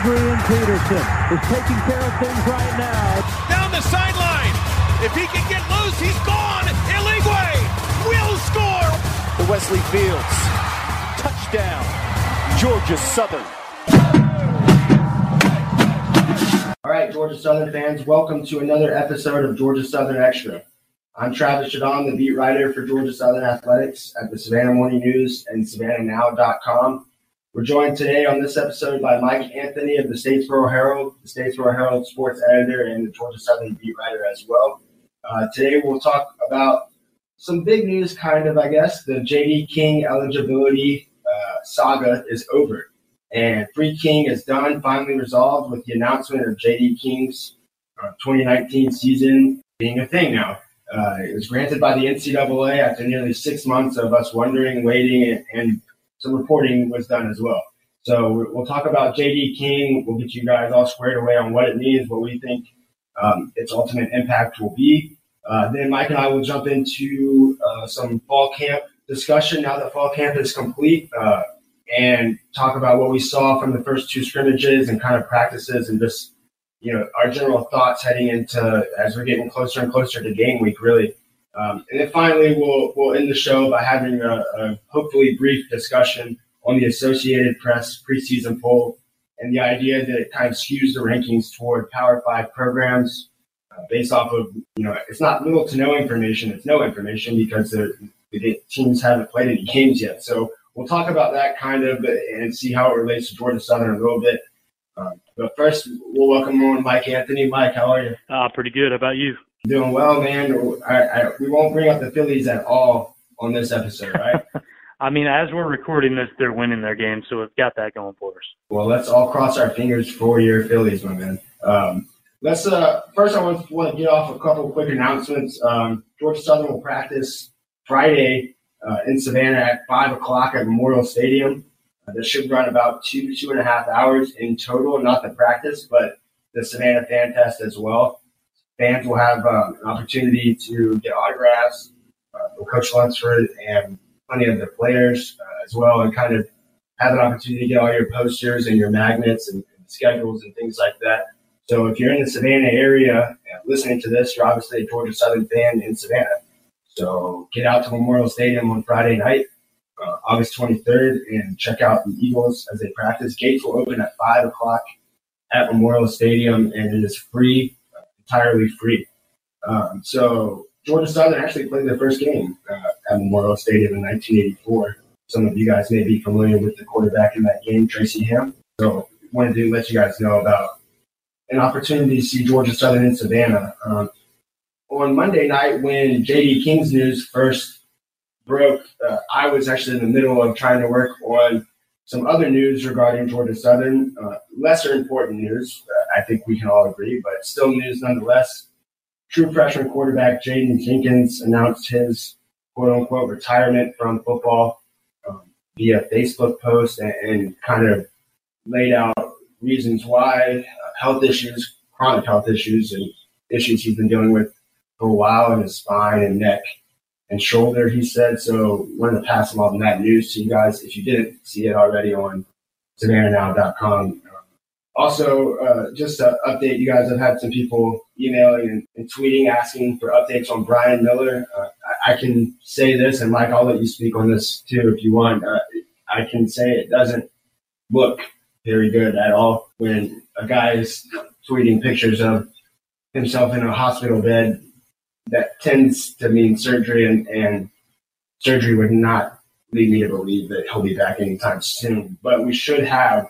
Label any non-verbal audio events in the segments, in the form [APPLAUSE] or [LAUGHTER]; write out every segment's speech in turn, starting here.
Adrian Peterson is taking care of things right now. Down the sideline. If he can get loose, he's gone. Eligwe will score. The Wesley Fields. Touchdown. Georgia Southern. All right, Georgia Southern fans, welcome to another episode of Georgia Southern Extra. I'm Travis Jaudon, the beat writer for Georgia Southern Athletics at the Savannah Morning News and SavannahNow.com. We're joined today on this episode by Mike Anthony of the Statesboro Herald, the Statesboro Herald sports editor and the Georgia Southern beat writer as well. Uh, today we'll talk about some big news, kind of, I guess. The JD King eligibility uh, saga is over, and Free King is done, finally resolved with the announcement of JD King's uh, 2019 season being a thing now. Uh, it was granted by the NCAA after nearly six months of us wondering, waiting, and, and some reporting was done as well. So we'll talk about JD King. We'll get you guys all squared away on what it means, what we think um, its ultimate impact will be. Uh, then Mike and I will jump into uh, some fall camp discussion now that fall camp is complete uh, and talk about what we saw from the first two scrimmages and kind of practices and just, you know, our general thoughts heading into as we're getting closer and closer to game week, really. Um, and then finally, we'll, we'll end the show by having a, a hopefully brief discussion on the Associated Press preseason poll and the idea that it kind of skews the rankings toward Power Five programs uh, based off of, you know, it's not little to no information. It's no information because the, the teams haven't played any games yet. So we'll talk about that kind of and see how it relates to Georgia Southern a little bit. Um, but first, we'll welcome on Mike Anthony. Mike, how are you? Uh, pretty good. How about you? Doing well, man. I, I, we won't bring up the Phillies at all on this episode, right? [LAUGHS] I mean, as we're recording this, they're winning their game, so we've got that going for us. Well, let's all cross our fingers for your Phillies, my man. Um, let's uh, first. I want to, get off a couple quick announcements. Um, Georgia Southern will practice Friday uh, in Savannah at five o'clock at Memorial Stadium. Uh, this should run about two two and a half hours in total, not the practice, but the Savannah Fan Fest as well fans will have um, an opportunity to get autographs uh, from Coach Lunsford and plenty of the players uh, as well, and kind of have an opportunity to get all your posters and your magnets and, and schedules and things like that. So if you're in the Savannah area listening to this, you're obviously a Georgia Southern fan in Savannah. So get out to Memorial Stadium on Friday night, uh, August 23rd, and check out the Eagles as they practice. Gates will open at 5 o'clock at Memorial Stadium, and it is free entirely free. Um, so Georgia Southern actually played their first game uh, at Memorial Stadium in 1984. Some of you guys may be familiar with the quarterback in that game, Tracy Ham. So wanted to let you guys know about an opportunity to see Georgia Southern in Savannah. Um, on Monday night, when JD King's news first broke, uh, I was actually in the middle of trying to work on some other news regarding Georgia Southern, uh, lesser important news, uh, think we can all agree, but still news nonetheless. True freshman quarterback Jaden Jenkins announced his quote unquote retirement from football um, via Facebook post and, and, kind of laid out reasons why uh, health issues, chronic health issues, and issues he's been dealing with for a while in his spine and neck and shoulder, he said. So wanted to pass along that news to you guys if you didn't see it already on SavannahNow.com. Also, uh, just to update you guys, I've had some people emailing and, and tweeting asking for updates on Brian Miller. Uh, I, I, can say this, and Mike, I'll let you speak on this too if you want. Uh, I can say it doesn't look very good at all when a guy is tweeting pictures of himself in a hospital bed that tends to mean surgery, and, and surgery would not lead me to believe that he'll be back anytime soon. But we should have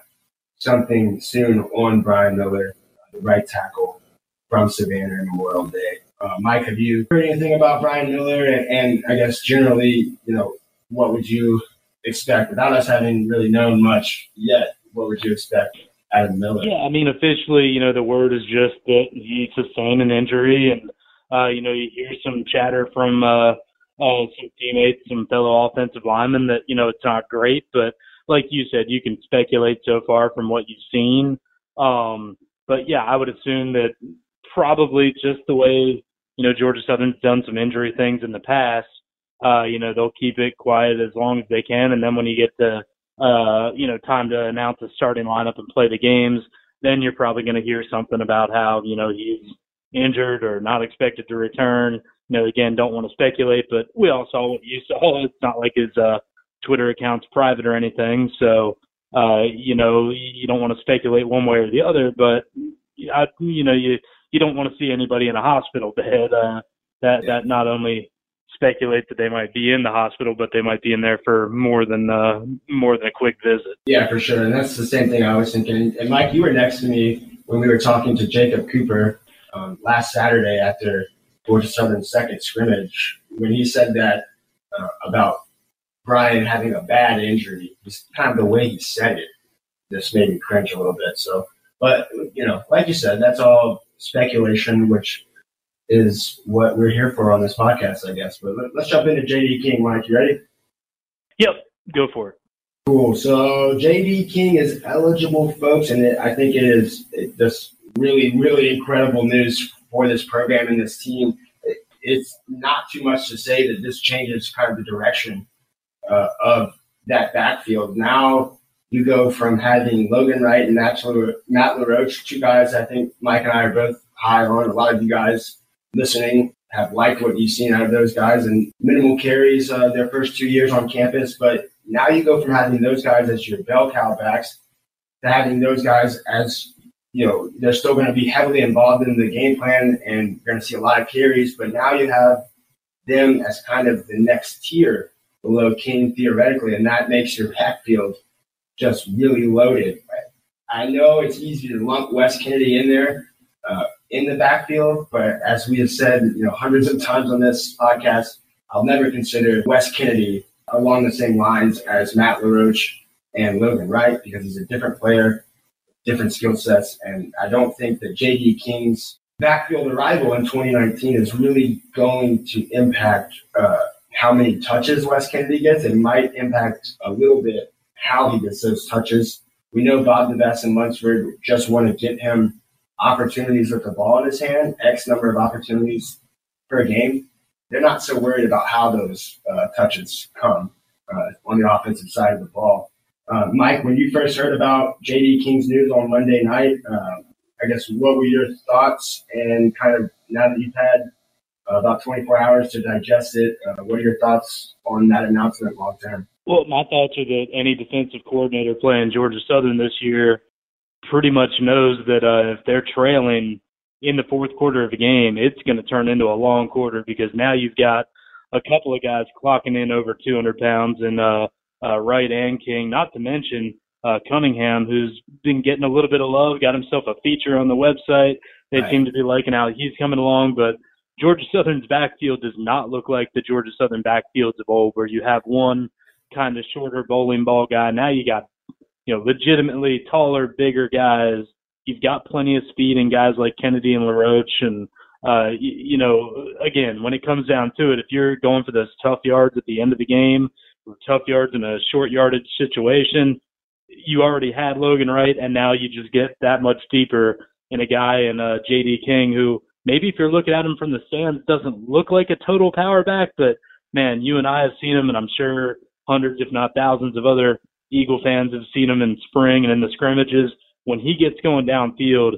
something soon on Brian Miller, the right tackle from Savannah Memorial Day. Uh, Mike, have you heard anything about Brian Miller? And, and, I guess generally, you know, what would you expect without us having really known much yet? What would you expect Adam Miller? Yeah, I mean, officially, you know, the word is just that he sustained an injury and uh, you know, you hear some chatter from uh, uh, some teammates, some fellow offensive linemen that you know it's not great, but like you said, you can speculate so far from what you've seen. Um, but yeah, I would assume that probably just the way you know Georgia Southern's done some injury things in the past. Uh, you know, they'll keep it quiet as long as they can, and then when you get to uh, you know time to announce the starting lineup and play the games, then you're probably going to hear something about how you know he's injured or not expected to return. You know, again, don't want to speculate, but we all saw what you [LAUGHS] saw. It's not like his uh, Twitter account's private or anything, so uh, you know you don't want to speculate one way or the other. But I, you know, you you don't want to see anybody in a hospital bed. Uh, that that not only speculate that they might be in the hospital, but they might be in there for more than uh, more than a quick visit. Yeah, for sure, and that's the same thing I was thinking. And Mike, you were next to me when we were talking to Jacob Cooper um, last Saturday after Georgia Southern's second scrimmage when he said that uh, about Brian having a bad injury. Just kind of the way he said it just made me cringe a little bit. So, but you know, like you said, that's all speculation, which is what we're here for on this podcast, I guess. But let, us jump into JD King. Mike, you ready? Yep, go for it. Cool. So JD King is eligible, folks, and it, I think it is it just really, really incredible news for this program and this team. It, it's not too much to say that this changes kind of the direction uh, of that backfield. Now you go from having Logan Wright and Matt, Matt LaRoche, two guys I think Mike and I are both high on. A lot of you guys listening have liked what you've seen out of those guys and minimal carries uh, their first two years on campus. But now you go from having those guys as your bell cow backs to having those guys as, you know, they're still going to be heavily involved in the game plan and you're going to see a lot of carries. But now you have them as kind of the next tier below King theoretically, and that makes your backfield just really loaded. I know it's easy to lump Wes Kennedy in there. Uh, in the backfield. But as we have said, you know, hundreds of times on this podcast, I'll never consider Wes Kennedy along the same lines as Matt LaRoche and Logan Wright because he's a different player, different skill sets. And I don't think that JD King's backfield arrival in 2019 is really going to impact uh, how many touches Wes Kennedy gets. It might impact a little bit how he gets those touches. We know Bob DeBesse and Lunsford just want to get him opportunities with the ball in his hand, X number of opportunities per game, they're not so worried about how those uh, touches come uh, on the offensive side of the ball. Uh, Mike, when you first heard about JD King's news on Monday night, um, I guess what were your thoughts? And kind of now that you've had uh, about 24 hours to digest it, uh, what are your thoughts on that announcement long term? Well, my thoughts are that any defensive coordinator playing Georgia Southern this year pretty much knows that uh, if they're trailing in the fourth quarter of a game, it's going to turn into a long quarter because now you've got a couple of guys clocking in over 200 pounds and uh, uh, Wright and King, not to mention uh, Cunningham, who's been getting a little bit of love, got himself a feature on the website. They right. seem to be liking how he's coming along, but Georgia Southern's backfield does not look like the Georgia Southern backfields of old, where you have one kind of shorter bowling ball guy. Now you got you know, legitimately taller, bigger guys. You've got plenty of speed in guys like Kennedy and LaRoche. And, uh, you, you know, again, when it comes down to it, if you're going for those tough yards at the end of the game, tough yards in a short yardage situation, you already had Logan Wright, and now you just get that much deeper in a guy in uh, J.D. King who maybe if you're looking at him from the stands doesn't look like a total power back, but man, you and I have seen him, and I'm sure hundreds, if not thousands, of other Eagle fans have seen him in spring and in the scrimmages. When he gets going downfield,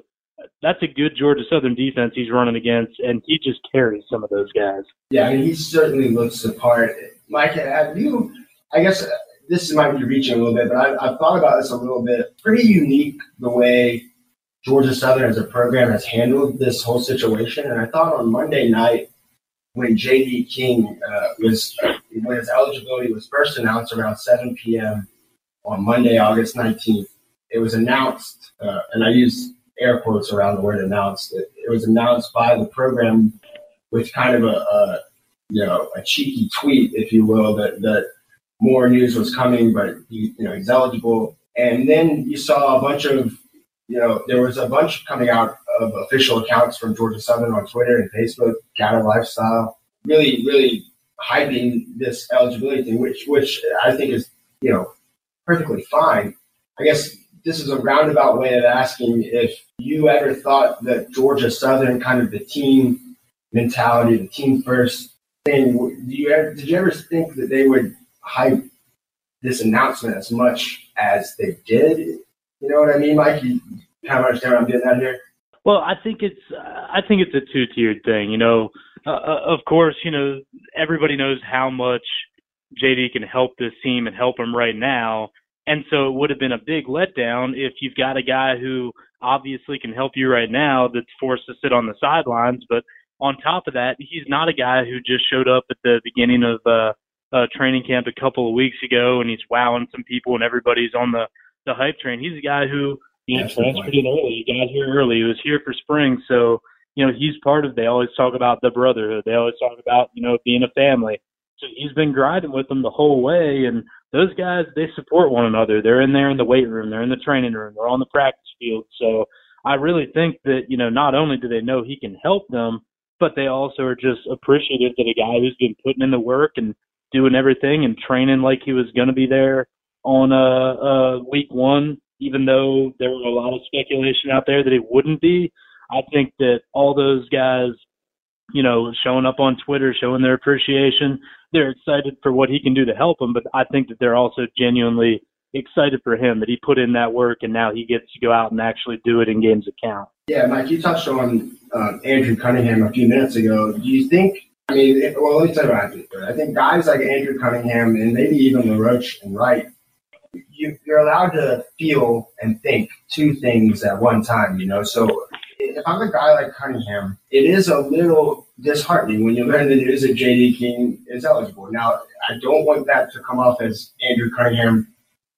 that's a good Georgia Southern defense he's running against, and he just carries some of those guys. Yeah, I mean, he certainly looks the part. Mike, have you? I guess this might be reaching a little bit, but I, I've thought about this a little bit. Pretty unique the way Georgia Southern as a program has handled this whole situation. And I thought on Monday night when J.D. King uh, was when his eligibility was first announced around 7 p.m on Monday, August 19th. It was announced, uh, and I use air quotes around the word announced. It, it was announced by the program with kind of a, a, you know a cheeky tweet, if you will, that that more news was coming, but he, you know he's eligible. And then you saw a bunch of you know there was a bunch coming out of official accounts from Georgia Southern on Twitter and Facebook, Gator Lifestyle, really really hyping this eligibility thing, which which I think is you know perfectly fine. I guess this is a roundabout way of asking if you ever thought that Georgia Southern, kind of the team mentality, the team first thing, do you ever, did you ever think that they would hype this announcement as much as they did? You know what I mean, Mike? You, of understand what I'm getting at here. Well, I think it's I think it's a two tiered thing. You know, uh, uh, of course, you know everybody knows how much JD can help this team and help them right now, and so it would have been a big letdown if you've got a guy who obviously can help you right now that's forced to sit on the sidelines. But on top of that, he's not a guy who just showed up at the beginning of uh, uh, training camp a couple of weeks ago and he's wowing some people and everybody's on the the hype train. He's a guy who you know, transferred in early. He got here early. He was here for spring, so you know he's part of. They always talk about the brotherhood. They always talk about you know being a family. So he's been grinding with them the whole way, and those guys they support one another. They're in there in the weight room. They're in the training room. They're on the practice field. So I really think that you know not only do they know he can help them, but they also are just appreciative that a guy who's been putting in the work and doing everything and training like he was going to be there on uh, uh, week one, even though there were a lot of speculation out there that it wouldn't be. I think that all those guys, you know, showing up on Twitter, showing their appreciation, they're excited for what he can do to help them. But I think that they're also genuinely excited for him that he put in that work and now he gets to go out and actually do it in games that count. Yeah, Mike, you touched on uh, Andrew Cunningham a few minutes ago. Do you think I mean, if, well, let me tell you what I think. I think guys like Andrew Cunningham and maybe even LaRoche and Wright, you, you're allowed to feel and think two things at one time, you know? So if I'm a guy like Cunningham, it is a little disheartening when you learn the news that JD King is eligible. Now, I don't want that to come off as Andrew Cunningham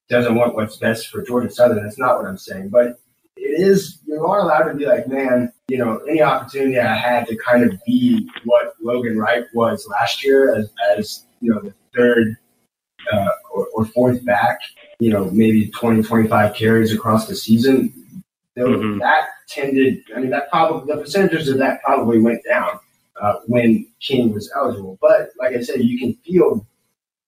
doesn't want what's best for Georgia Southern. That's not what I'm saying. But it is you are allowed to be like, man, you know, any opportunity I had to kind of be what Logan Wright was last year as, as you know, the third uh, or, or, fourth back, you know, maybe 20, 25 carries across the season. mm-hmm. That tended, I mean, that probably, the percentages of that probably went down uh, when King was eligible. But like I said, you can feel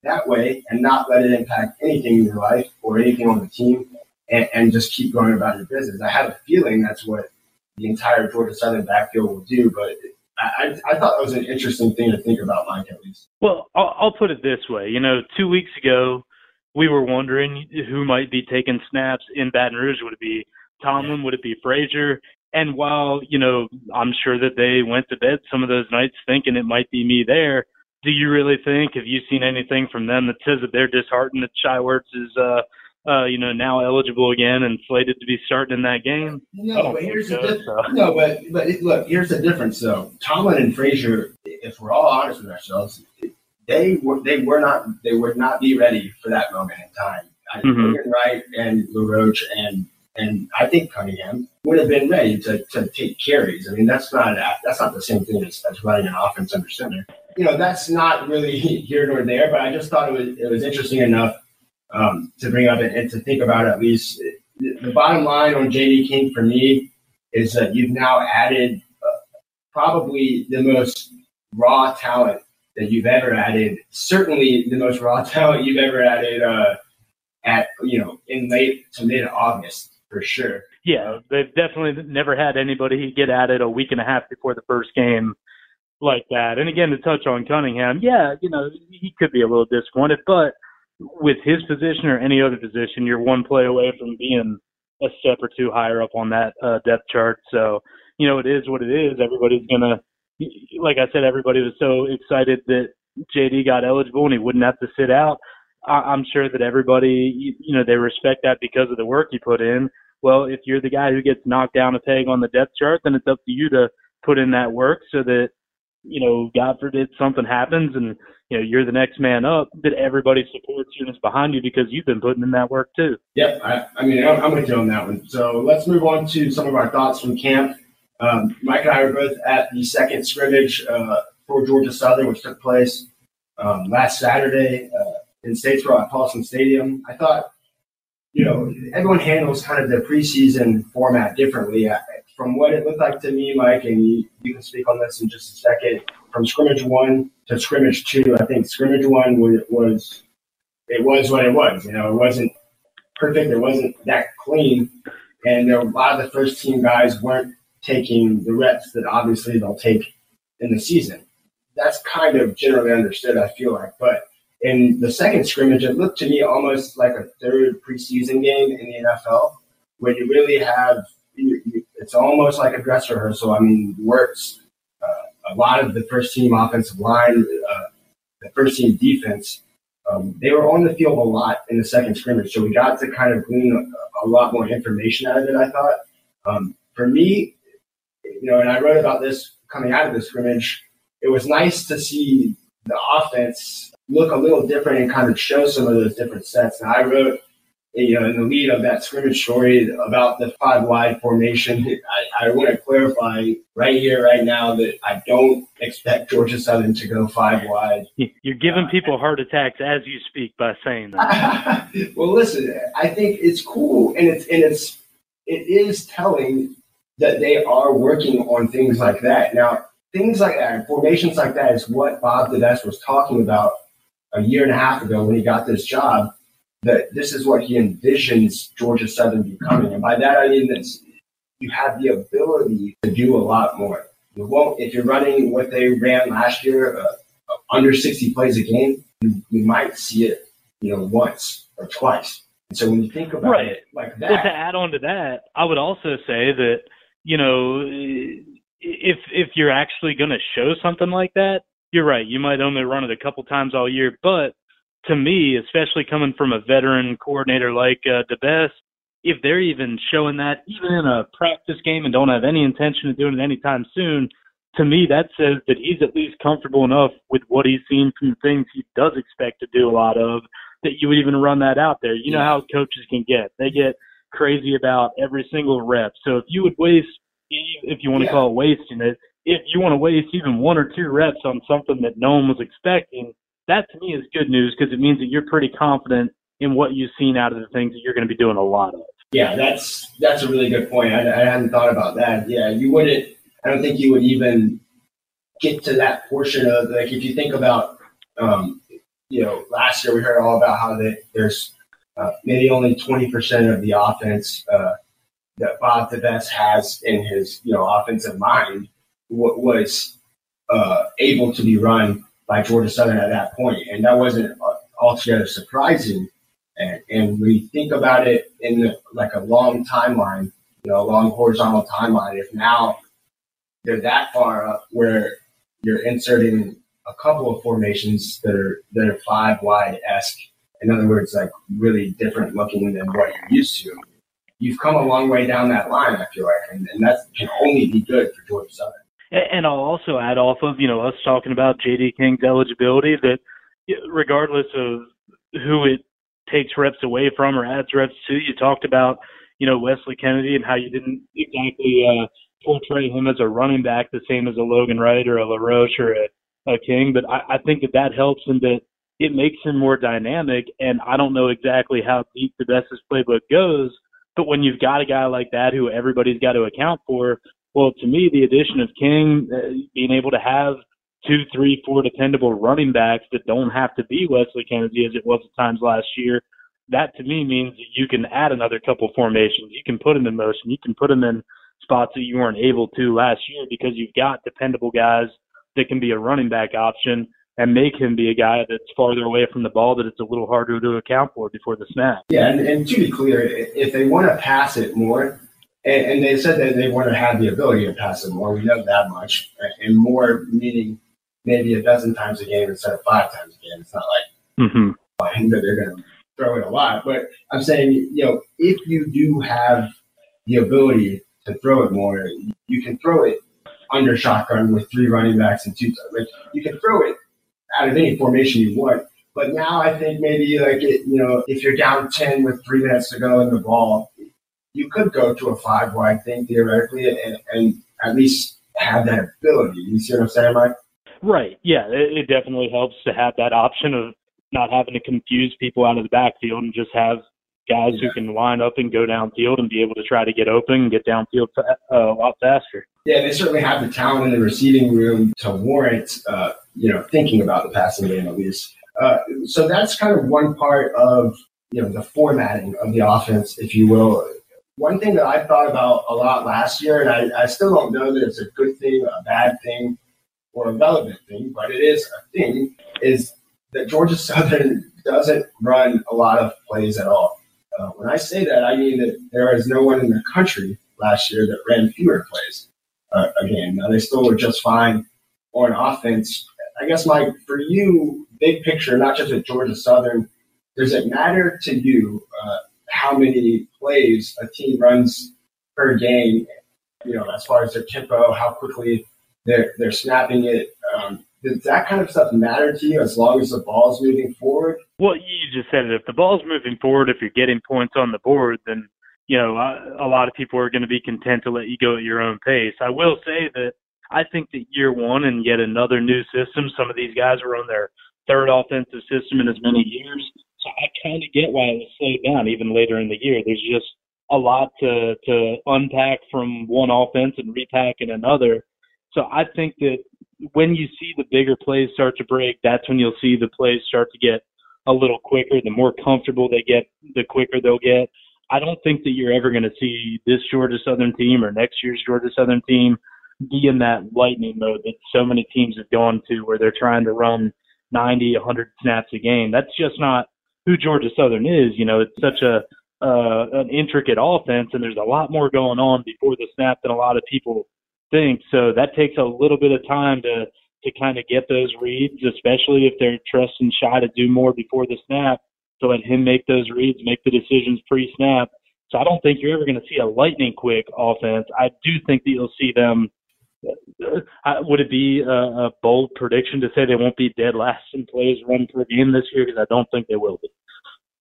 that way and not let it impact anything in your life or anything on the team and, and just keep going about your business. I have a feeling that's what the entire Georgia Southern backfield will do, but I, I, thought that was an interesting thing to think about, Mike, at least. Well, I'll, I'll put it this way. You know, two weeks ago, we were wondering who might be taking snaps in Baton Rouge. Would it be Tomlin? Would it be Frazier? And while, you know, I'm sure that they went to bed some of those nights thinking it might be me there, do you really think, have you seen anything from them that says that they're disheartened that Werts is uh, uh, you know, now eligible again and slated to be starting in that game. No, but here's the difference. So. No, but but it, look, here's the difference. though. Tomlin and Frazier, if we're all honest with ourselves, they were they were not they would not be ready for that moment in time. I mm-hmm. Wright and LaRoche and and I think Cunningham would have been ready to, to take carries. I mean, that's not that's not the same thing as, as running an offense under center. You know, that's not really [LAUGHS] here nor there. But I just thought it was it was interesting enough um, to bring up and, and, to think about at least. The bottom line on JD King for me is that you've now added uh, probably the most raw talent that you've ever added. Certainly the most raw [LAUGHS] talent you've ever added uh, at you know in late to mid August for sure. Yeah, they've definitely never had anybody get added a week and a half before the first game like that. And again, to touch on Cunningham, yeah, you know he could be a little disappointed, but with his position or any other position, you're one play away from being a step or two higher up on that uh, depth chart. So, you know, it is what it is. Everybody's gonna, like I said, everybody was so excited that JD got eligible and he wouldn't have to sit out. I- I'm sure that everybody, you know, they respect that because of the work he put in. Well, if you're the guy who gets knocked down a peg on the depth chart, then it's up to you to put in that work so that you know, God forbid something happens and, you know, you're the next man up, that everybody supports you and is behind you because you've been putting in that work too. Yep. I, I mean, I'm, I'm with you on that one. So let's move on to some of our thoughts from camp. Um, Mike and I were both at the second scrimmage uh, for Georgia Southern, which took place um, last Saturday uh, in Statesboro at Paulson Stadium. I thought, you know, everyone handles kind of the preseason format differently from what it looked like to me, Mike, and you, you can speak on this in just a second, from scrimmage one to scrimmage two, I think scrimmage one was, was it was what it was. You know, it wasn't perfect. It wasn't that clean. And there, a lot of the first team guys weren't taking the reps that obviously they'll take in the season. That's kind of generally understood, I feel like. But in the second scrimmage, it looked to me almost like a third preseason game in the NFL, where you really have you, it's almost like a dress rehearsal. I mean, Werts uh, a lot of the first team offensive line, uh, the first team defense. Um, they were on the field a lot in the second scrimmage, so we got to kind of glean a, a lot more information out of it. I thought. Um, for me, you know, and I wrote about this coming out of the scrimmage. It was nice to see the offense look a little different and kind of show some of those different sets. And I wrote you know, in the lead of that scrimmage story about the five wide formation, I, I want to clarify right here, right now, that I don't expect Georgia Southern to go five wide. [LAUGHS] You're giving uh, people heart attacks as you speak by saying that. [LAUGHS] well, listen, I think it's cool, and it's and it's it is telling that they are working on things like that. Now, things like that, formations like that, is what Bob DeBesse was talking about a year and a half ago when he got this job that this is what he envisions Georgia Southern becoming. And by that I mean that you have the ability to do a lot more. You won't if you're running what they ran last year, uh, under 60 plays a game. You, you might see it, you know, once or twice. And so when you think about right. it like that, well, to add on to that, I would also say that you know if if you're actually going to show something like that, you're right. You might only run it a couple times all year, but to me, especially coming from a veteran coordinator like uh, DeBesse, if they're even showing that even in a practice game and don't have any intention of doing it anytime soon, to me that says that he's at least comfortable enough with what he's seen from the things he does expect to do a lot of that you would even run that out there. You know how coaches can get. They get crazy about every single rep. So if you would waste if you want to yeah. call it wasting it, if you want to waste even one or two reps on something that no one was expecting, that to me is good news because it means that you're pretty confident in what you've seen out of the things that you're going to be doing a lot of. Yeah, that's that's a really good point. I, I hadn't thought about that. Yeah, you wouldn't. I don't think you would even get to that portion of like if you think about, um, you know, last year we heard all about how that there's uh, maybe only twenty percent of the offense uh, that Bob DeBesse has in his you know offensive mind w- was uh, able to be run by Georgia Southern at that point, and that wasn't altogether surprising. And, and you think about it in the, like a long timeline, you know, a long horizontal timeline, if now they're that far up where you're inserting a couple of formations that are that are five wide esque, in other words, like really different looking than what you're used to, you've come a long way down that line. I feel like, and, and that can only be good for Georgia Southern. And I'll also add off of, you know, us talking about JD King's eligibility that regardless of who it takes reps away from or adds reps to, you talked about, you know, Wesley Kennedy and how you didn't exactly uh, portray him as a running back the same as a Logan Wright or a LaRoche or a, a King. But I, I think that that helps in that it makes him more dynamic. And I don't know exactly how deep DeBesse's playbook goes, but when you've got a guy like that who everybody's got to account for, well, to me, the addition of King, uh, being able to have two, three, four dependable running backs that don't have to be Wesley Kennedy as it was at times last year, that to me means that you can add another couple formations. You can put them in motion. You can put them in spots that you weren't able to last year because you've got dependable guys that can be a running back option and make him be a guy that's farther away from the ball that it's a little harder to account for before the snap. Yeah, and, and to be clear, if they want to pass it more, and, and, they said that they want to have the ability to pass it more. We know that much, and more meaning maybe a dozen times a game instead of five times a game. It's not like mm-hmm. that they're going to throw it a lot, but I'm saying you know if you do have the ability to throw it more, you can throw it under shotgun with three running backs and two. Like you can throw it out of any formation you want. But now I think maybe like it, you know, if you're down ten with three minutes to go in the ball, you could go to a five wide thing theoretically and, and at least have that ability. You see what I'm saying, Mike? Right. Yeah, it, it definitely helps to have that option of not having to confuse people out of the backfield and just have guys yeah. who can line up and go downfield and be able to try to get open and get downfield uh, a lot faster. Yeah, they certainly have the talent in the receiving room to warrant, uh, you know, thinking about the passing game at least. Uh, so that's kind of one part of you know the formatting of the offense, if you will one thing that I thought about a lot last year, and I, I still don't know that it's a good thing, a bad thing, or a relevant thing, but it is a thing, is that Georgia [LAUGHS] Southern doesn't run a lot of plays at all. Uh, when I say that, I mean that there is no one in the country last year that ran fewer plays uh, again. Now they still were just fine on offense. I guess, Mike, for you, big picture, not just at Georgia Southern, does it matter to you uh, how many plays a team runs per game? You know, as far as their tempo, how quickly they're they're snapping it. Um, does that kind of stuff matter to you as long as the ball's moving forward? Well, you just said it. If the ball's moving forward, if you're getting points on the board, then you know a, lot of people are going to be content to let you go at your own pace. I will say that I think that year one and yet another new system. Some of these guys were on their third offensive system in as many years, I kind of get why it was slowed down even later in the year. There's just a lot to to unpack from one offense and repack in another. So I think that when you see the bigger plays start to break, that's when you'll see the plays start to get a little quicker. The more comfortable they get, the quicker they'll get. I don't think that you're ever going to see this Georgia Southern team or next year's Georgia Southern team be in that lightning mode that so many teams have gone to where they're trying to run 90, 100 snaps a game. That's just not who Georgia Southern is. You know, it's such a uh, an intricate offense, and there's a lot more going on before the snap than a lot of people think. So that takes a little bit of time to to kind of get those reads, especially if they're trusting Shai to do more before the snap, to let him make those reads, make the decisions pre-snap. So I don't think you're ever going to see a lightning quick offense. I do think that you'll see them. Uh, would it be a, a bold prediction to say they won't be dead last in plays run per game this year? Because I don't think they will be.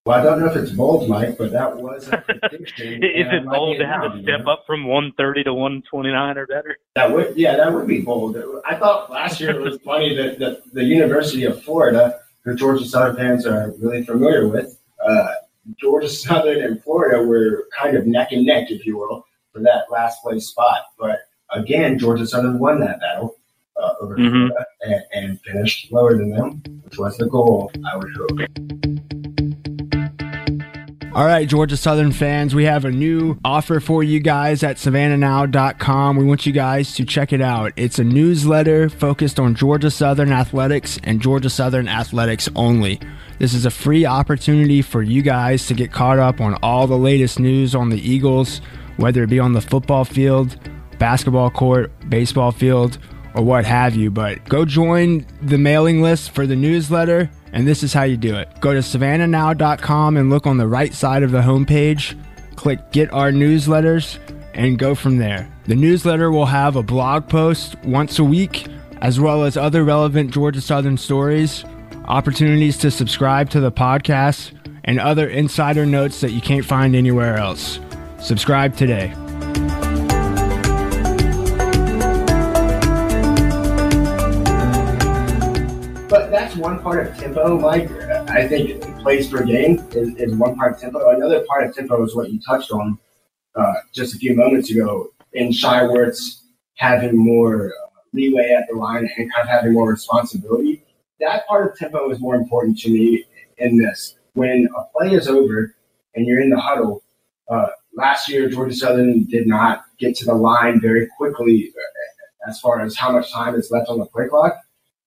Well, I don't know if it's bold, Mike, but that was a [LAUGHS] prediction. Is it bold to have a step up from 130 to 129 or better? That would, yeah, that would be bold. I thought last year it was funny that the, the University of Florida, who Georgia Southern fans are really familiar with, uh, Georgia Southern and Florida were kind of neck and neck, if you will, for that last place spot. But again, Georgia Southern won that battle uh, over mm-hmm. Florida and, and finished lower than them, which was the goal, I would hope. All right, Georgia Southern fans, we have a new offer for you guys at savannahnow.com. We want you guys to check it out. It's a newsletter focused on Georgia Southern athletics and Georgia Southern athletics only. This is a free opportunity for you guys to get caught up on all the latest news on the Eagles, whether it be on the football field, basketball court, baseball field, or what have you. But go join the mailing list for the newsletter and this is how you do it. Go to savannahnow.com and look on the right side of the homepage. Click Get Our Newsletters and go from there. The newsletter will have a blog post once a week, as well as other relevant Georgia Southern stories, opportunities to subscribe to the podcast, and other insider notes that you can't find anywhere else. Subscribe today. That's one part of tempo, Mike. I think plays per game is, is one part of tempo. Another part of tempo is what you touched on uh, just a few moments ago in Shai Werts having more uh, leeway at the line and kind of having more responsibility. That part of tempo is more important to me in this. When a play is over and you're in the huddle, uh, last year Georgia Southern did not get to the line very quickly uh, as far as how much time is left on the play clock.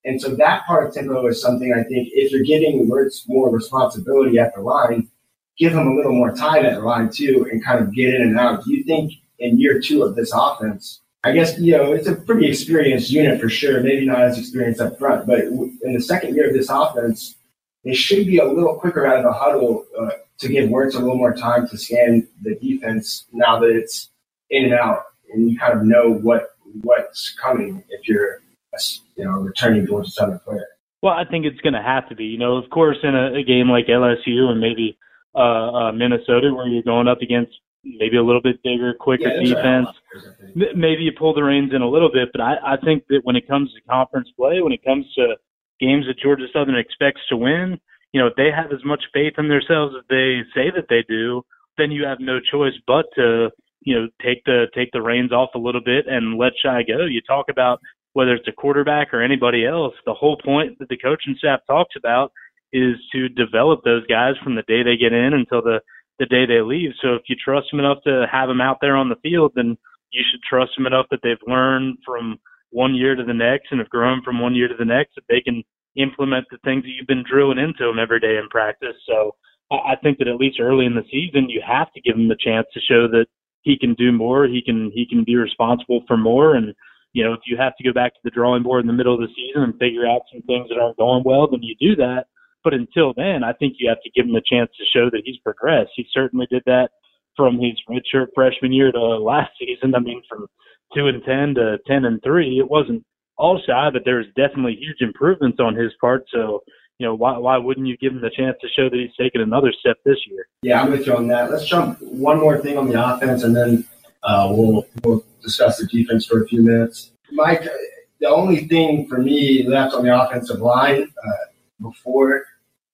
And so that part of tempo is something I think if you're giving Werts more responsibility at the line, give him a little more time at the line too and kind of get in and out. Do you think in year two of this offense, I guess, you know, it's a pretty experienced unit for sure, maybe not as experienced up front, but in the second year of this offense, they should be a little quicker out of the huddle uh, to give Werts a little more time to scan the defense now that it's in and out and you kind of know what what's coming if you're you know, returning Georgia Southern player. Well, I think it's going to have to be. You know, of course, in a, a game like LSU and maybe uh, uh, Minnesota, where you're going up against maybe a little bit bigger, quicker yeah, defense, right. maybe you pull the reins in a little bit. But I, I think that when it comes to conference play, when it comes to games that Georgia Southern expects to win, you know, if they have as much faith in themselves as they say that they do, then you have no choice but to, you know, take the take the reins off a little bit and let Shai go. You talk about whether it's a quarterback or anybody else, the whole point that the coaching staff talks about is to develop those guys from the day they get in until the the day they leave. So if you trust them enough to have them out there on the field, then you should trust them enough that they've learned from one year to the next and have grown from one year to the next that they can implement the things that you've been drilling into them every day in practice. So I think that at least early in the season, you have to give them the chance to show that he can do more. He can he can be responsible for more. And you know, if you have to go back to the drawing board in the middle of the season and figure out some things that aren't going well, then you do that. But until then, I think you have to give him a chance to show that he's progressed. He certainly did that from his redshirt freshman year to last season. I mean, from two and ten to ten and three, it wasn't all Shai, but there was definitely huge improvements on his part. So, you know, why why wouldn't you give him the chance to show that he's taken another step this year? Yeah, I'm with you on that. Let's jump one more thing on the offense, and then uh, we'll we'll discuss the defense for a few minutes. Mike, the only thing for me left on the offensive line uh, before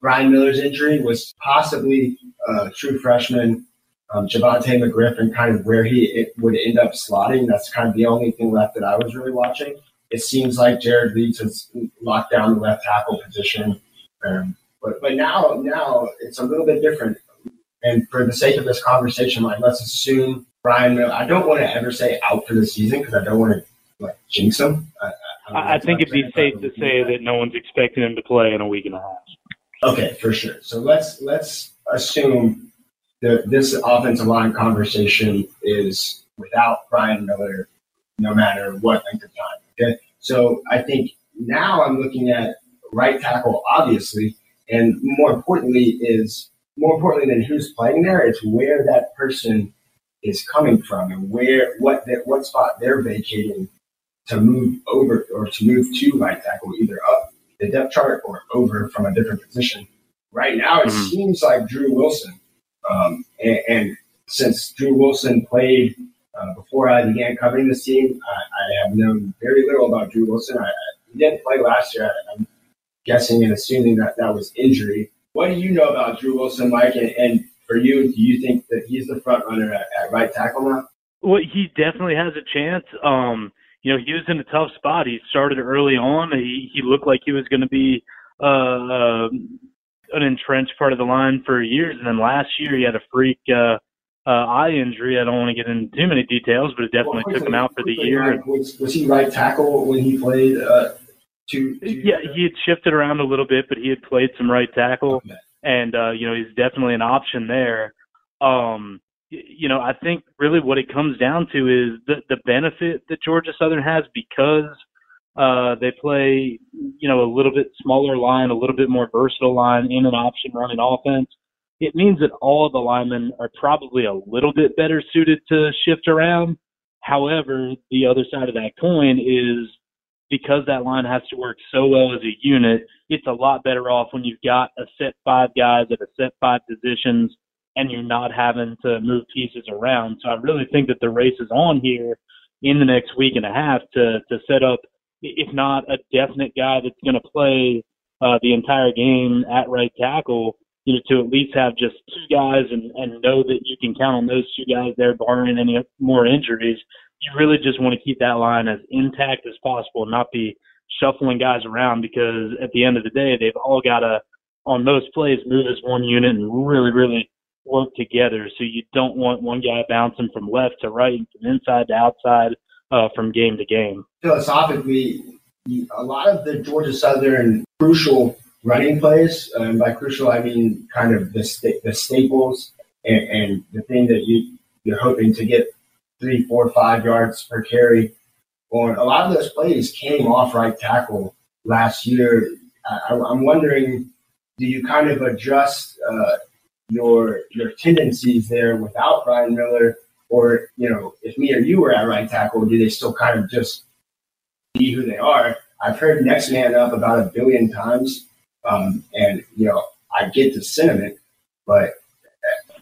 Brian Miller's injury was possibly uh, true freshman um, Javonte McGriff and kind of where he would end up slotting. That's kind of the only thing left that I was really watching. It seems like Jared Leeds has locked down the left tackle position, um, but but now now it's a little bit different. And for the sake of this conversation, like let's assume Brian Miller. I don't want to ever say out for the season because I don't want to like jinx him. I, I, I think it'd be safe to say that no one's expecting him to play in a week and a half. Okay, for sure. So let's let's assume that this offensive line conversation is without Brian Miller, no matter what length of time. Okay, so I think now I'm looking at right tackle, obviously, and more importantly is more importantly than who's playing there, it's where that person is coming from and where what that what spot they're vacating to move over or to move to right tackle, either up the depth chart or over from a different position. Right now, it mm-hmm. seems like Drew Wilson um, and, and, since Drew Wilson played uh, before I began covering this team, I, I, have known very little about Drew Wilson. I, he didn't play last year. I, am guessing and assuming that that was injury. What do you know about Drew Wilson, Mike? And, and for you, do you think that he's the front runner at, at right tackle now? Well, he definitely has a chance. Um, you know, he was in a tough spot. He started early on. He he looked like he was going to be uh, uh, an entrenched part of the line for years, and then last year he had a freak uh, uh, eye injury. I don't want to get into too many details, but it definitely took him out for the year. Was, was he right tackle when he played? Uh, yeah, he had shifted around a little bit, but he had played some right tackle, okay. and uh, you know he's definitely an option there. Um, you know, I think really what it comes down to is the the benefit that Georgia Southern has because uh, they play, you know, a little bit smaller line, a little bit more versatile line in an option running offense. It means that all of the linemen are probably a little bit better suited to shift around. However, the other side of that coin is because that line has to work so well as a unit, it's a lot better off when you've got a set five guys at a set five positions and you're not having to move pieces around. So I really think that the race is on here in the next week and a half to to set up if not a definite guy that's going to play uh, the entire game at right tackle, you know, to at least have just two guys and, and know that you can count on those two guys there, barring any more injuries. You really just want to keep that line as intact as possible and not be shuffling guys around because at the end of the day, they've all got to, on most plays, move as one unit and really, really work together. So you don't want one guy bouncing from left to right, and from inside to outside uh, from game to game. Philosophically, a lot of the Georgia Southern crucial running plays, and by crucial I mean kind of the sta- the staples and, and, the thing that you you're hoping to get three, four, five yards per carry. On a lot of those plays came off right tackle last year. I, am wondering, do you kind of adjust uh, your your tendencies there without Brian Miller? Or, you know, if me or you were at right tackle, do they still kind of just be who they are? I've heard next man up about a billion times. Um, and, you know, I get the sentiment, but,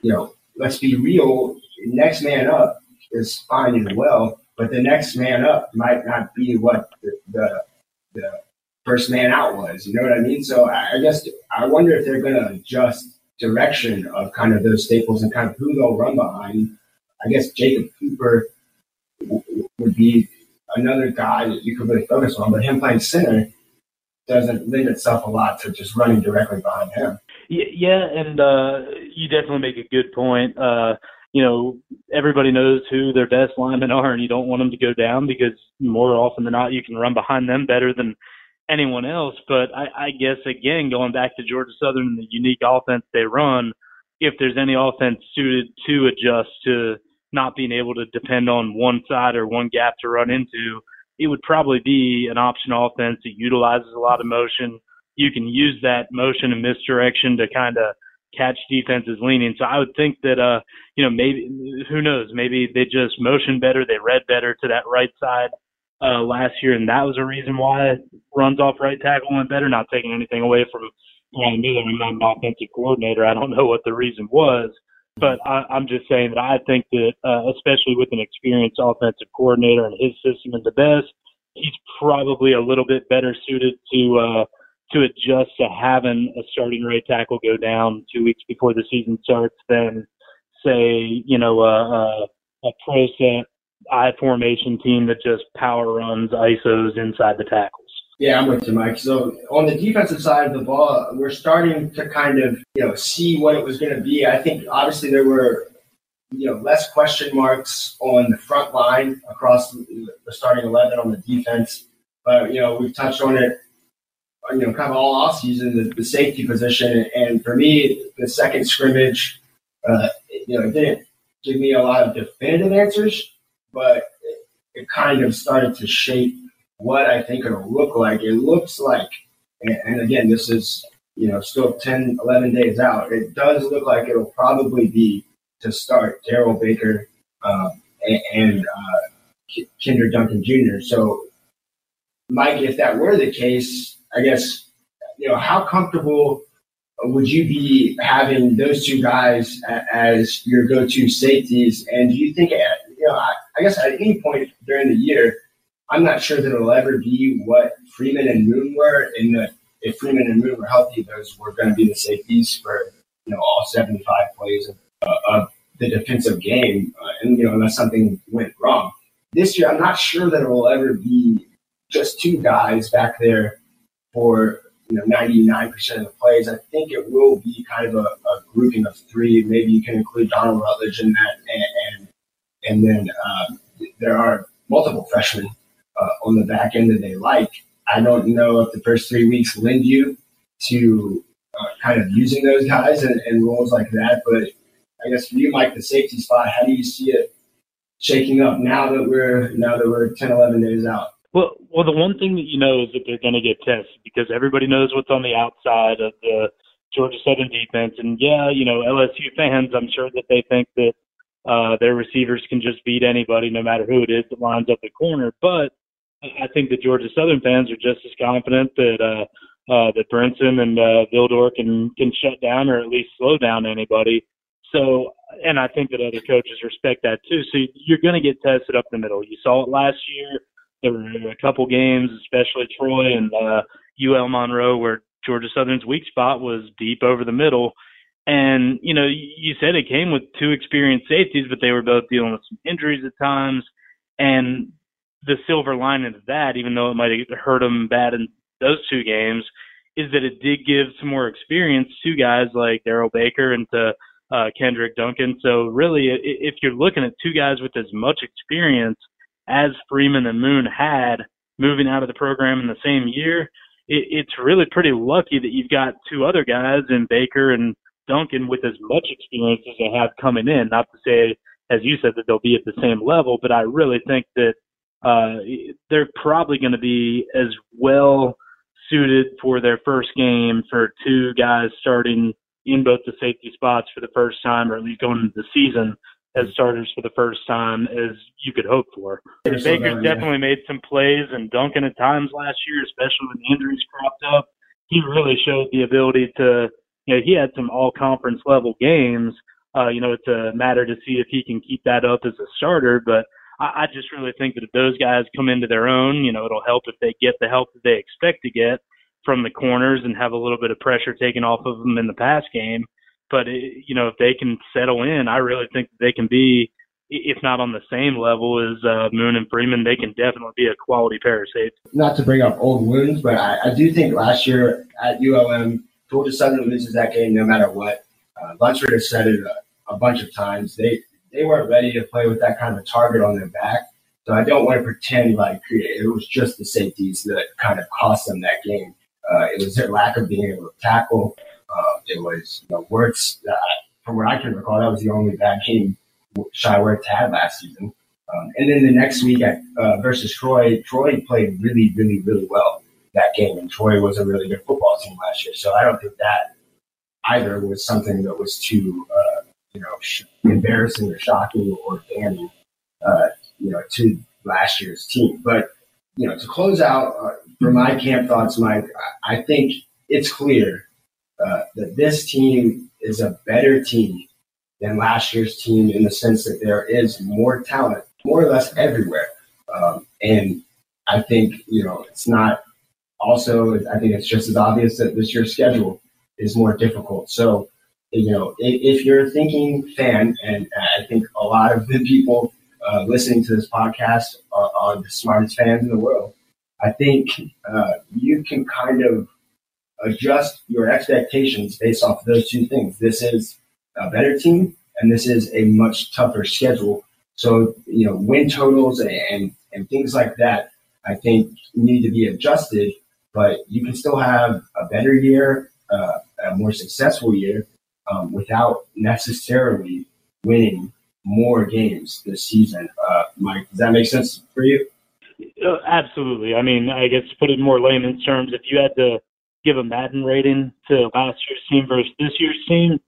you know, let's be real. Next man up is fine as well, but the next man up might not be what the, the, the first man out was. You know what I mean? So I, I guess I wonder if they're going to adjust direction of kind of those staples and kind of who they'll run behind I guess Jacob Cooper would be another guy that you could really focus on, but him playing center doesn't lend itself a lot to just running directly behind him. Yeah, and uh, you definitely make a good point. Uh, you know, everybody knows who their best linemen are, and you don't want them to go down because more often than not, you can run behind them better than anyone else. But I, I guess again, going back to Georgia Southern and the unique offense they run, if there's any offense suited to adjust to not being able to depend on one side or one gap to run into, it would probably be an option offense that utilizes a lot of motion. You can use that motion and misdirection to kind of catch defenses leaning. So I would think that, uh, you know, maybe, who knows, maybe they just motion better, they read better to that right side uh, last year, and that was a reason why runs off right tackle went better. Not taking anything away from Ryan Miller, I'm not an offensive coordinator. I don't know what the reason was, but I, I'm just saying that I think that, uh, especially with an experienced offensive coordinator and his system is the best, he's probably a little bit better suited to uh, to adjust to having a starting right tackle go down two weeks before the season starts than say you know a, a, a pro set I formation team that just power runs ISOs inside the tackles. Yeah, I'm with you, Mike. So on the defensive side of the ball, we're starting to kind of you know see what it was going to be. I think obviously there were you know less question marks on the front line across the starting eleven on the defense, but you know we've touched on it. You know, kind of all off season, the, the safety position, and for me, the second scrimmage, uh, you know, it didn't give me a lot of definitive answers, but it, it kind of started to shape what I think it'll look like. It looks like, and, and again, this is you know still 10, 11 days out. It does look like it'll probably be to start Darrell Baker um, and, and uh, Kenderick Duncan Jr. So, Mike, if that were the case, I guess you know how comfortable would you be having those two guys as your go-to safeties? And do you think, you know, I, I guess at any point during the year, I'm not sure that it'll ever be what Freeman and Moon were. That, if Freeman and Moon were healthy, those were going to be the safeties for you know all 75 plays of, uh, of the defensive game, uh, and you know unless something went wrong. This year, I'm not sure that it will ever be just two guys back there for you know 99% of the plays. I think it will be kind of a, a grouping of three. Maybe you can include Donald Rutledge in that, and and, and then um, there are multiple freshmen uh, on the back end that they like. I don't know if the first three weeks lend you to uh, kind of using those guys and, and roles like that, but I guess for you, Mike, the safety spot, how do you see it shaking up now that we're now that we're 10, 11 days out? Well, well, the one thing that you know is that they're going to get tested because everybody knows what's on the outside of the Georgia Southern defense, and yeah, you know LSU fans, I'm sure that they think that uh, their receivers can just beat anybody, no matter who it is that lines up the corner. But I think the Georgia Southern fans are just as confident that uh, uh, that Brinson and uh, Vildor can can shut down or at least slow down anybody. So, and I think that other coaches respect that too. So you're going to get tested up the middle. You saw it last year. There were a couple games, especially Troy and uh, UL Monroe, where Georgia Southern's weak spot was deep over the middle. And you know, you said it came with two experienced safeties, but they were both dealing with some injuries at times. And the silver lining of that, even though it might have hurt them bad in those two games, is that it did give some more experience to guys like Darrell Baker and to uh, Kenderick Duncan. So really, if you're looking at two guys with as much experience as Freeman and Moon had moving out of the program in the same year, it, it's really pretty lucky that you've got two other guys in Baker and Duncan with as much experience as they have coming in. Not to say, as you said, that they'll be at the same level, but I really think that uh, they're probably going to be as well suited for their first game for two guys starting in both the safety spots for the first time, or at least going into the season as starters for the first time as you could hope for. Baker's definitely made some plays, and Duncan at times last year, especially when the injuries cropped up, he really showed the ability to. You know, he had some all conference level games. Uh, you know, it's a matter to see if he can keep that up as a starter, but I, I just really think that if those guys come into their own, you know, it'll help if they get the help that they expect to get from the corners and have a little bit of pressure taken off of them in the pass game. But it, you know, if they can settle in, I really think they can be, if not on the same level as uh, Moon and Freeman, they can definitely be a quality pair of safeties. Not to bring up old wounds, but I, I do think last year at ULM, Georgia Southern loses that game no matter what. Uh, Lunsford has said it a, a bunch of times. They they weren't ready to play with that kind of a target on their back. So I don't want to pretend like it was just the safeties that kind of cost them that game. Uh, it was their lack of being able to tackle. Uh, it was you know, Werts. From what I can recall, that was the only bad game Shai Werts had last season. Um, and then the next week at uh, versus Troy, Troy played really, really, really well that game, and Troy was a really good football team last year. So I don't think that either was something that was too, uh, you know, sh- embarrassing or shocking or damning, uh, you know, to last year's team. But you know, to close out uh, for my camp thoughts, Mike, I, I think it's clear uh, that this team is a better team than last year's team in the sense that there is more talent, more or less everywhere. Um, and I think, you know, it's not also, I think it's just as obvious that this year's schedule is more difficult. So, you know, if, if you're a thinking fan, and I think a lot of the people uh, listening to this podcast are, are, the smartest fans in the world, I think uh, you can kind of adjust your expectations based off of those two things. This is a better team, and this is a much tougher schedule. So, you know, win totals and, and things like that, I think need to be adjusted, but you can still have a better year, uh, a more successful year, um, without necessarily winning more games this season. Uh, Mike, does that make sense for you? Uh, absolutely. I mean, I guess to put it in more layman's terms, if you had to give a Madden rating to last year's team versus this year's team,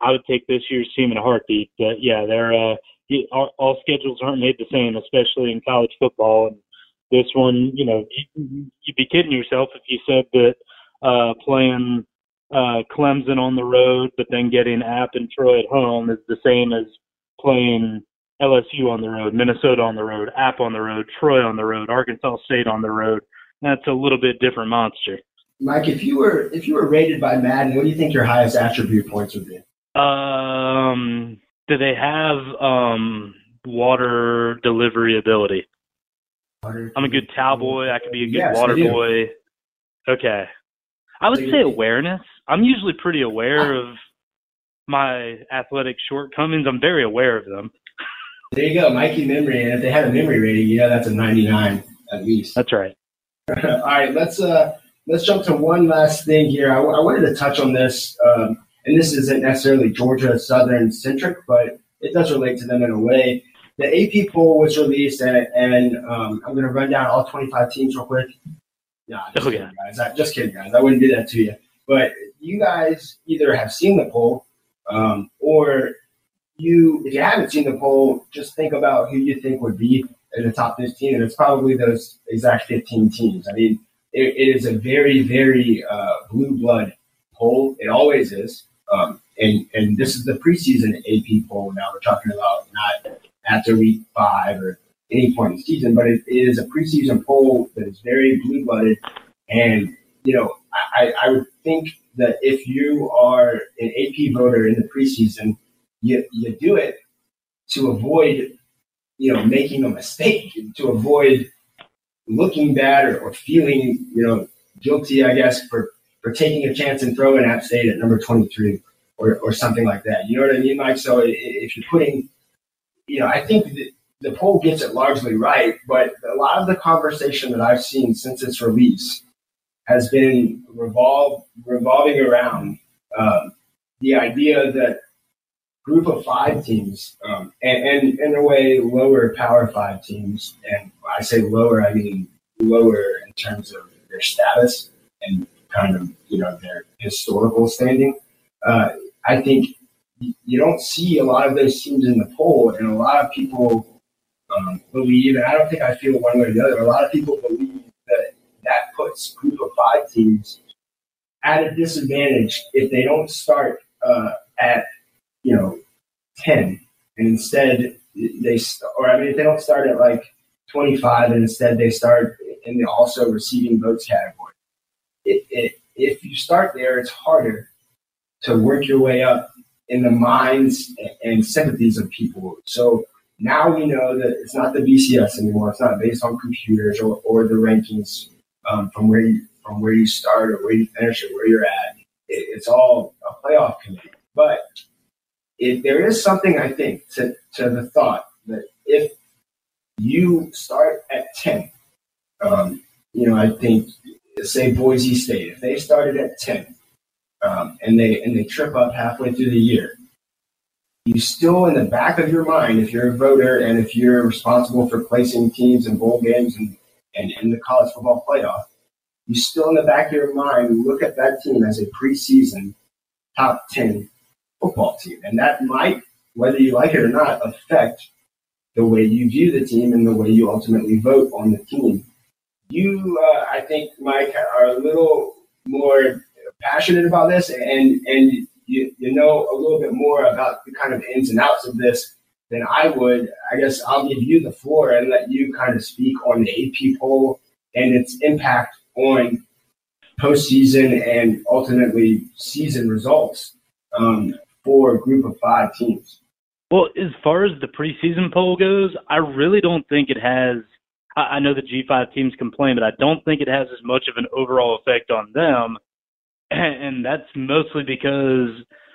I would take this year's team in a heartbeat. But yeah, they're uh, all, schedules aren't made the same, especially in college football. And this one, you know, you, you'd be kidding yourself if you said that uh, playing uh, Clemson on the road, but then getting App and Troy at home is the same as playing LSU on the road, Minnesota on the road, App on the road, Troy on the road, Arkansas State on the road. That's a little bit different monster. Mike, if you were if you were rated by Madden, what do you think your highest attribute points would be? Um, do they have um water delivery ability? Water I'm a good towel boy. I could be a good yes, water boy. Okay. I would say awareness. I'm usually pretty aware of my athletic shortcomings. I'm very aware of them. There you go, Mikey memory. And if they had a memory rating, you know that's a 99 at least. That's right. [LAUGHS] All right, let's uh let's jump to one last thing here. I wanted to touch on this. Um, and this isn't necessarily Georgia Southern centric, but it does relate to them in a way. The AP poll was released, and, and um, I'm going to run down all 25 teams real quick. Nah, just, oh, kidding, guys. I, just kidding, guys. I wouldn't do that to you. But you guys either have seen the poll, um, or you, if you haven't seen the poll, just think about who you think would be in the top 15, and it's probably those exact 15 teams. I mean, it, it is a very, very uh, blue blood poll. It always is. Um, and, and this is the preseason AP poll now. We're talking about not after week five or any point in the season, but it, it is a preseason poll that is very blue blooded. And, you know, I, I would think that if you are an AP voter in the preseason, you, you do it to avoid, you know, making a mistake, to avoid looking bad or, or feeling, you know, guilty, I guess, for for taking a chance and throwing App State at number 23 or, or something like that. You know what I mean, Mike? So if you're putting, you know, I think the, poll gets it largely right, but a lot of the conversation that I've seen since its release has been revolve, revolving around um, the idea that group of five teams, um, and, and in a way, lower power five teams, and I say lower, I mean lower in terms of their status and kind of you know their historical standing. Uh, I think you don't see a lot of those teams in the poll, and a lot of people um, believe, and I don't think I feel one way or the other. A lot of people believe that that puts group of five teams at a disadvantage if they don't start uh, at you know ten, and instead they or I mean if they don't start at like twenty five, and instead they start in the also receiving votes category it, it, if you start there, it's harder to work your way up in the minds and sympathies of people. So now we know that it's not the BCS anymore. It's not based on computers or, or the rankings um, from where you from where you start or where you finish or where you're at. It, it's all a playoff committee. But if there is something I think to, to the thought that if you start at 10, um, you know, I think say Boise State, if they started at ten um, and they and they trip up halfway through the year, you still in the back of your mind, if you're a voter and if you're responsible for placing teams in bowl games and, and in the college football playoff, you still in the back of your mind look at that team as a preseason top 10 football team. And that might, whether you like it or not, affect the way you view the team and the way you ultimately vote on the team. You, uh, I think, Mike, are a little more passionate about this and, and you, you know a little bit more about the kind of ins and outs of this than I would. I guess I'll give you the floor and let you kind of speak on the AP poll and its impact on postseason and ultimately season results um, for a group of five teams. Well, as far as the preseason poll goes, I really don't think it has. I know the G5 teams complain, but I don't think it has as much of an overall effect on them. [CLEARS THROAT] And that's mostly because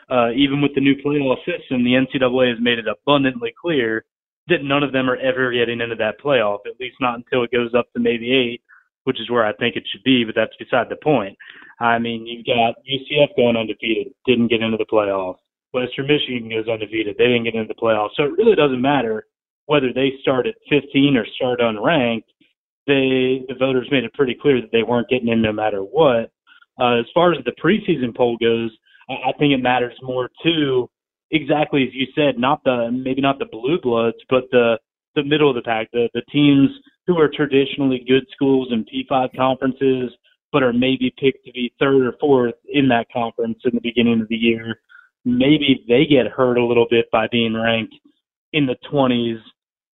uh, even with the new playoff system, the NCAA has made it abundantly clear that none of them are ever getting into that playoff, at least not until it goes up to maybe eight, which is where I think it should be, but that's beside the point. I mean, you've got UCF going undefeated, didn't get into the playoffs. Western Michigan goes undefeated. They didn't get into the playoffs. So it really doesn't matter whether they start at 15 or start unranked. They, the voters made it pretty clear that they weren't getting in no matter what. Uh, as far as the preseason poll goes, I, I think it matters more too, exactly as you said, not the, maybe not the blue bloods, but the, the middle of the pack, the, the teams who are traditionally good schools in P5 conferences, but are maybe picked to be third or fourth in that conference in the beginning of the year maybe they get hurt a little bit by being ranked in the 20s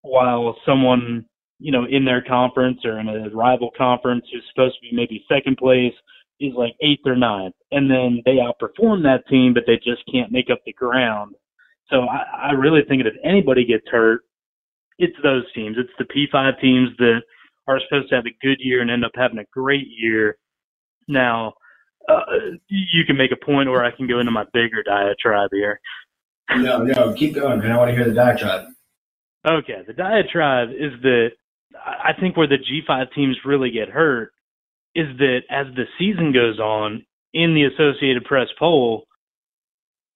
while someone you know in their conference or in a rival conference who's supposed to be maybe second place is like eighth or ninth. And then they outperform that team but they just can't make up the ground. So i, I really think that if anybody gets hurt it's those teams. It's the p5 teams that are supposed to have a good year and end up having a great year. Now uh, you can make a point or I can go into my bigger diatribe here. No, no, keep going, man. I want to hear the diatribe. Okay, the diatribe is that I think where the G5 teams really get hurt is that as the season goes on in the Associated Press poll,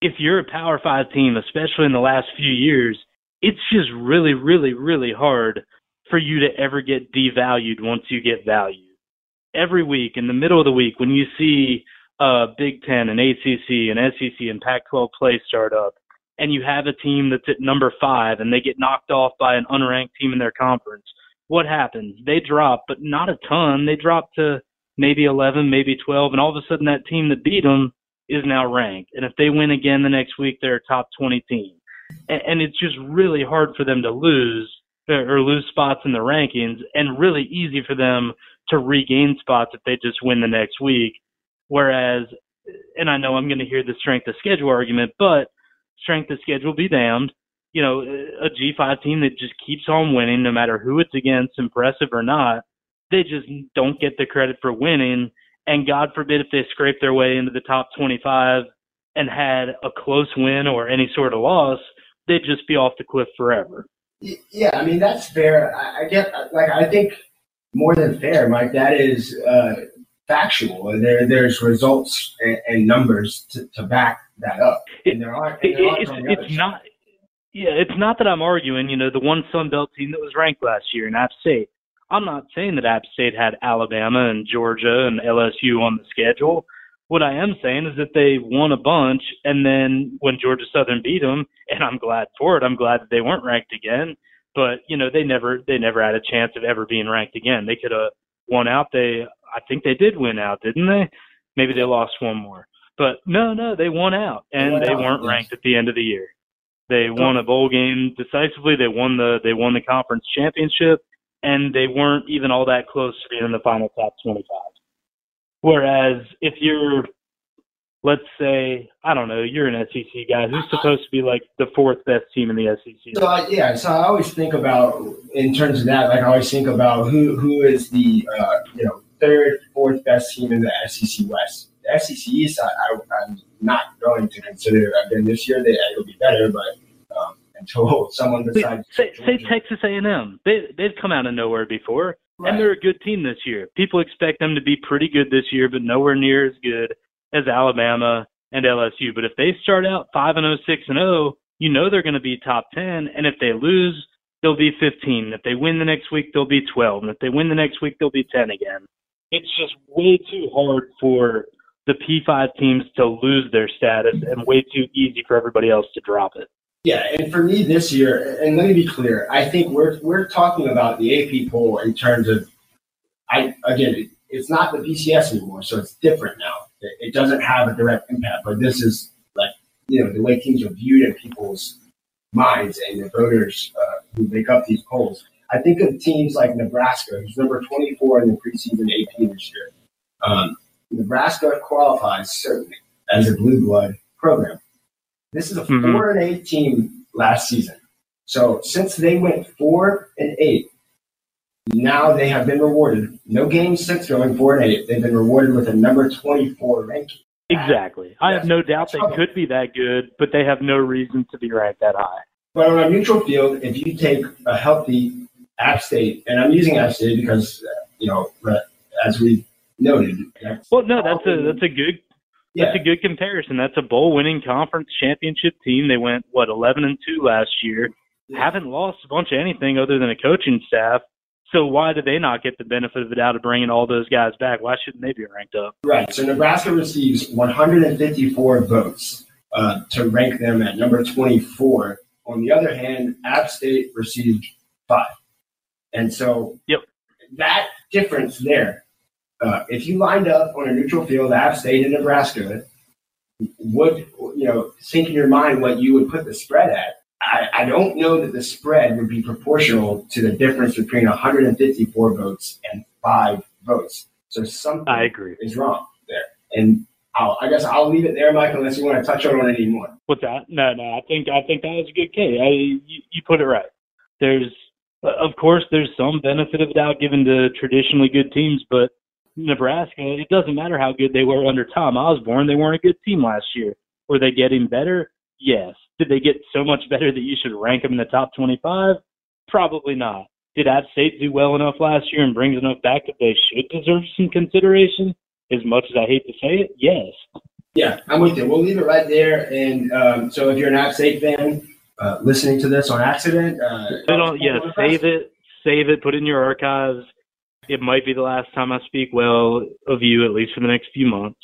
if you're a Power 5 team, especially in the last few years, it's just really, really, really hard for you to ever get devalued once you get valued every week in the middle of the week when you see uh, Big Ten and ACC and SEC and Pac-12 play start up, and you have a team that's at number five and they get knocked off by an unranked team in their conference, what happens? They drop, but not a ton. They drop to maybe 11, maybe 12, and all of a sudden that team that beat them is now ranked. And if they win again the next week, they're a top 20 team. And, and it's just really hard for them to lose or lose spots in the rankings and really easy for them to regain spots if they just win the next week. Whereas, and I know I'm going to hear the strength of schedule argument, but strength of schedule be damned. You know, a G5 team that just keeps on winning no matter who it's against, impressive or not, they just don't get the credit for winning. And God forbid if they scrape their way into the top 25 and had a close win or any sort of loss, they'd just be off the cliff forever. Yeah, I mean that's fair. I, I get like I think more than fair, Mike. That is uh, factual. There, there's results and, and numbers to, to, back that up. And there are. And there are it's, it's not. Yeah, it's not that I'm arguing. You know, the one Sun Belt team that was ranked last year in App State. I'm not saying that App State had Alabama and Georgia and LSU on the schedule. What I am saying is that they won a bunch, and then when Georgia Southern beat them, and I'm glad for it. I'm glad that they weren't ranked again but you know they never they never had a chance of ever being ranked again. They could have won out. They I think they did win out, didn't they? Maybe they lost one more. But no, no, they won out and they, they weren't ranked at the end of the year. They won a bowl game decisively. They won the they won the conference championship and they weren't even all that close to being in the final top 25. Whereas if you're let's say I don't know, you're an SEC guy. Who's supposed to be like the fourth best team in the SEC? So uh, yeah, so I always think about in terms of that. Like I always think about who who is the uh, you know third, fourth best team in the SEC West. The SEC East, I, I, am not going to consider. I Again, this year they it'll be better, but um, until [LAUGHS] someone decides. Say, say Texas A&M. They they've come out of nowhere before. Right. And they're a good team this year. People expect them to be pretty good this year, but nowhere near as good as Alabama and LSU. But if they start out five and 0, 6 and 0, you know they're going to be top 10. And if they lose, they'll be 15. If they win the next week, they'll be 12. And if they win the next week, they'll be 10 again. It's just way too hard for the P5 teams to lose their status and way too easy for everybody else to drop it. Yeah, and for me this year, and let me be clear, I think we're we're talking about the AP poll in terms of, I again, it's not the BCS anymore, so it's different now. It, it doesn't have a direct impact, but this is like you know the way teams are viewed in people's minds and the voters uh, who make up these polls. I think of teams like Nebraska, who's number 24 in the preseason AP this year. Um, Nebraska qualifies certainly as a blue blood program. This is a Mhm. four and eight team last season. So since they went four and eight, now they have been rewarded. No games since going four and eight. They've been rewarded with a number 24 ranking. Exactly. I have no doubt they could be that good, but they have no reason to be ranked that high. But on a neutral field, if you take a healthy App State, and I'm using App State because you know, but as we noted, Well, no, that's a that's a good yeah, that's a good comparison. That's a bowl winning conference championship team. They went what eleven and two last year. Yeah. Haven't lost a bunch of anything other than a coaching staff. So why do they not get the benefit of the doubt of bringing all those guys back? Why shouldn't they be ranked up? right. So Nebraska receives 154 votes uh, to rank them at number 24. On the other hand, App State received five, and so Yep. that difference there. Uh, if you lined up on a neutral field, App State and Nebraska, would you know think in your mind what you would put the spread at? I, I don't know that the spread would be proportional to the difference between 154 votes and five votes. So something I agree. is wrong there. And I'll, I guess I'll leave it there, Mike, unless you want to touch on it anymore. What's that? No, no. I think I think that was a good case. I, you, you put it right. There's, of course, there's some benefit of doubt given to traditionally good teams, but Nebraska, it doesn't matter how good they were under Tom Osborne. They weren't a good team last year. Were they getting better? Yes. Did they get so much better that you should rank them in the top 25? Probably not. Did App State do well enough last year and brings enough back that they should deserve some consideration? As much as I hate to say it, yes. Yeah, I'm with you. We'll leave it right there. And um, so if you're an App State fan uh, listening to this on accident, uh, on, yeah, save it, save it, put it in your archives. It might be the last time I speak well of you, at least for the next few months.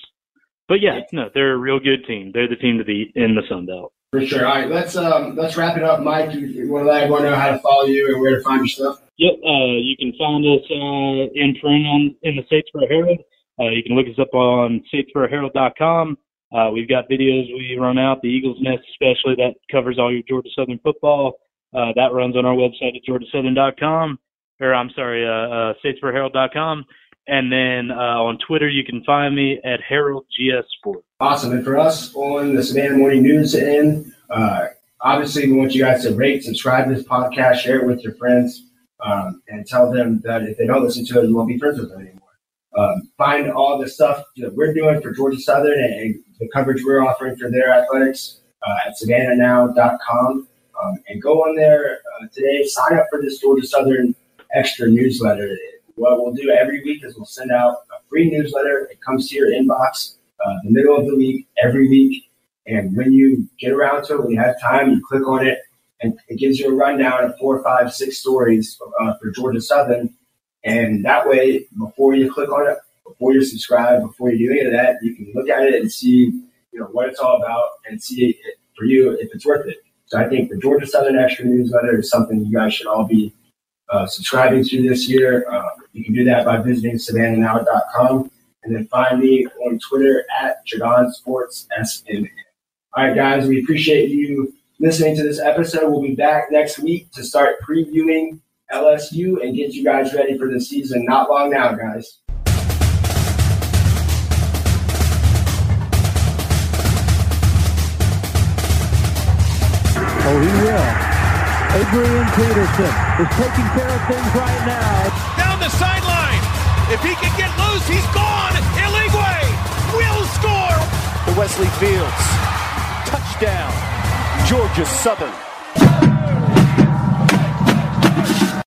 But yeah, no, they're a real good team. They're the team to beat in the Sun Belt. For sure. All right, let's um, let's wrap it up, Mike. You, want to let everyone know how to follow you and where to find your stuff? Yep, uh, you can find us uh, in print on in the Statesboro Herald. Uh, you can look us up on statesboroherald.com. Uh, we've got videos we run out, the Eagles Nest especially, that covers all your Georgia Southern football. Uh, that runs on our website at georgiasouthern.com, or I'm sorry, uh, uh, statesboroherald.com. And then uh, on Twitter, you can find me at Herald GS Sport. Awesome. And for us on the Savannah Morning News end, uh, obviously we want you guys to rate, subscribe to this podcast, share it with your friends, um, and tell them that if they don't listen to it, you won't be friends with them anymore. Um, find all the stuff that we're doing for Georgia Southern and the coverage we're offering for their athletics uh, at savannahnow.com. Um, and go on there uh, today, sign up for this Georgia Southern extra newsletter. What we'll do every week is we'll send out a free newsletter. It comes to your inbox uh, the middle of the week, every week. And when you get around to it, when you have time, you click on it, and it gives you a rundown of four, five, six stories uh, for Georgia Southern. And that way, before you click on it, before you subscribe, before you do any of that, you can look at it and see, you know, what it's all about and see it, for you if it's worth it. So I think the Georgia Southern Extra newsletter is something you guys should all be uh, subscribing to this year. Uh, you can do that by visiting savannahnow.com and then find me on Twitter at Jaudon Sports SN. All right, guys, we appreciate you listening to this episode. We'll be back next week to start previewing LSU and get you guys ready for the season. Not long now, guys. Oh, he will. Adrian Peterson is taking care of things right now. Down the sideline. If he can get loose, he's gone. Illigwe will score. To Wesley Fields. Touchdown. Georgia Southern.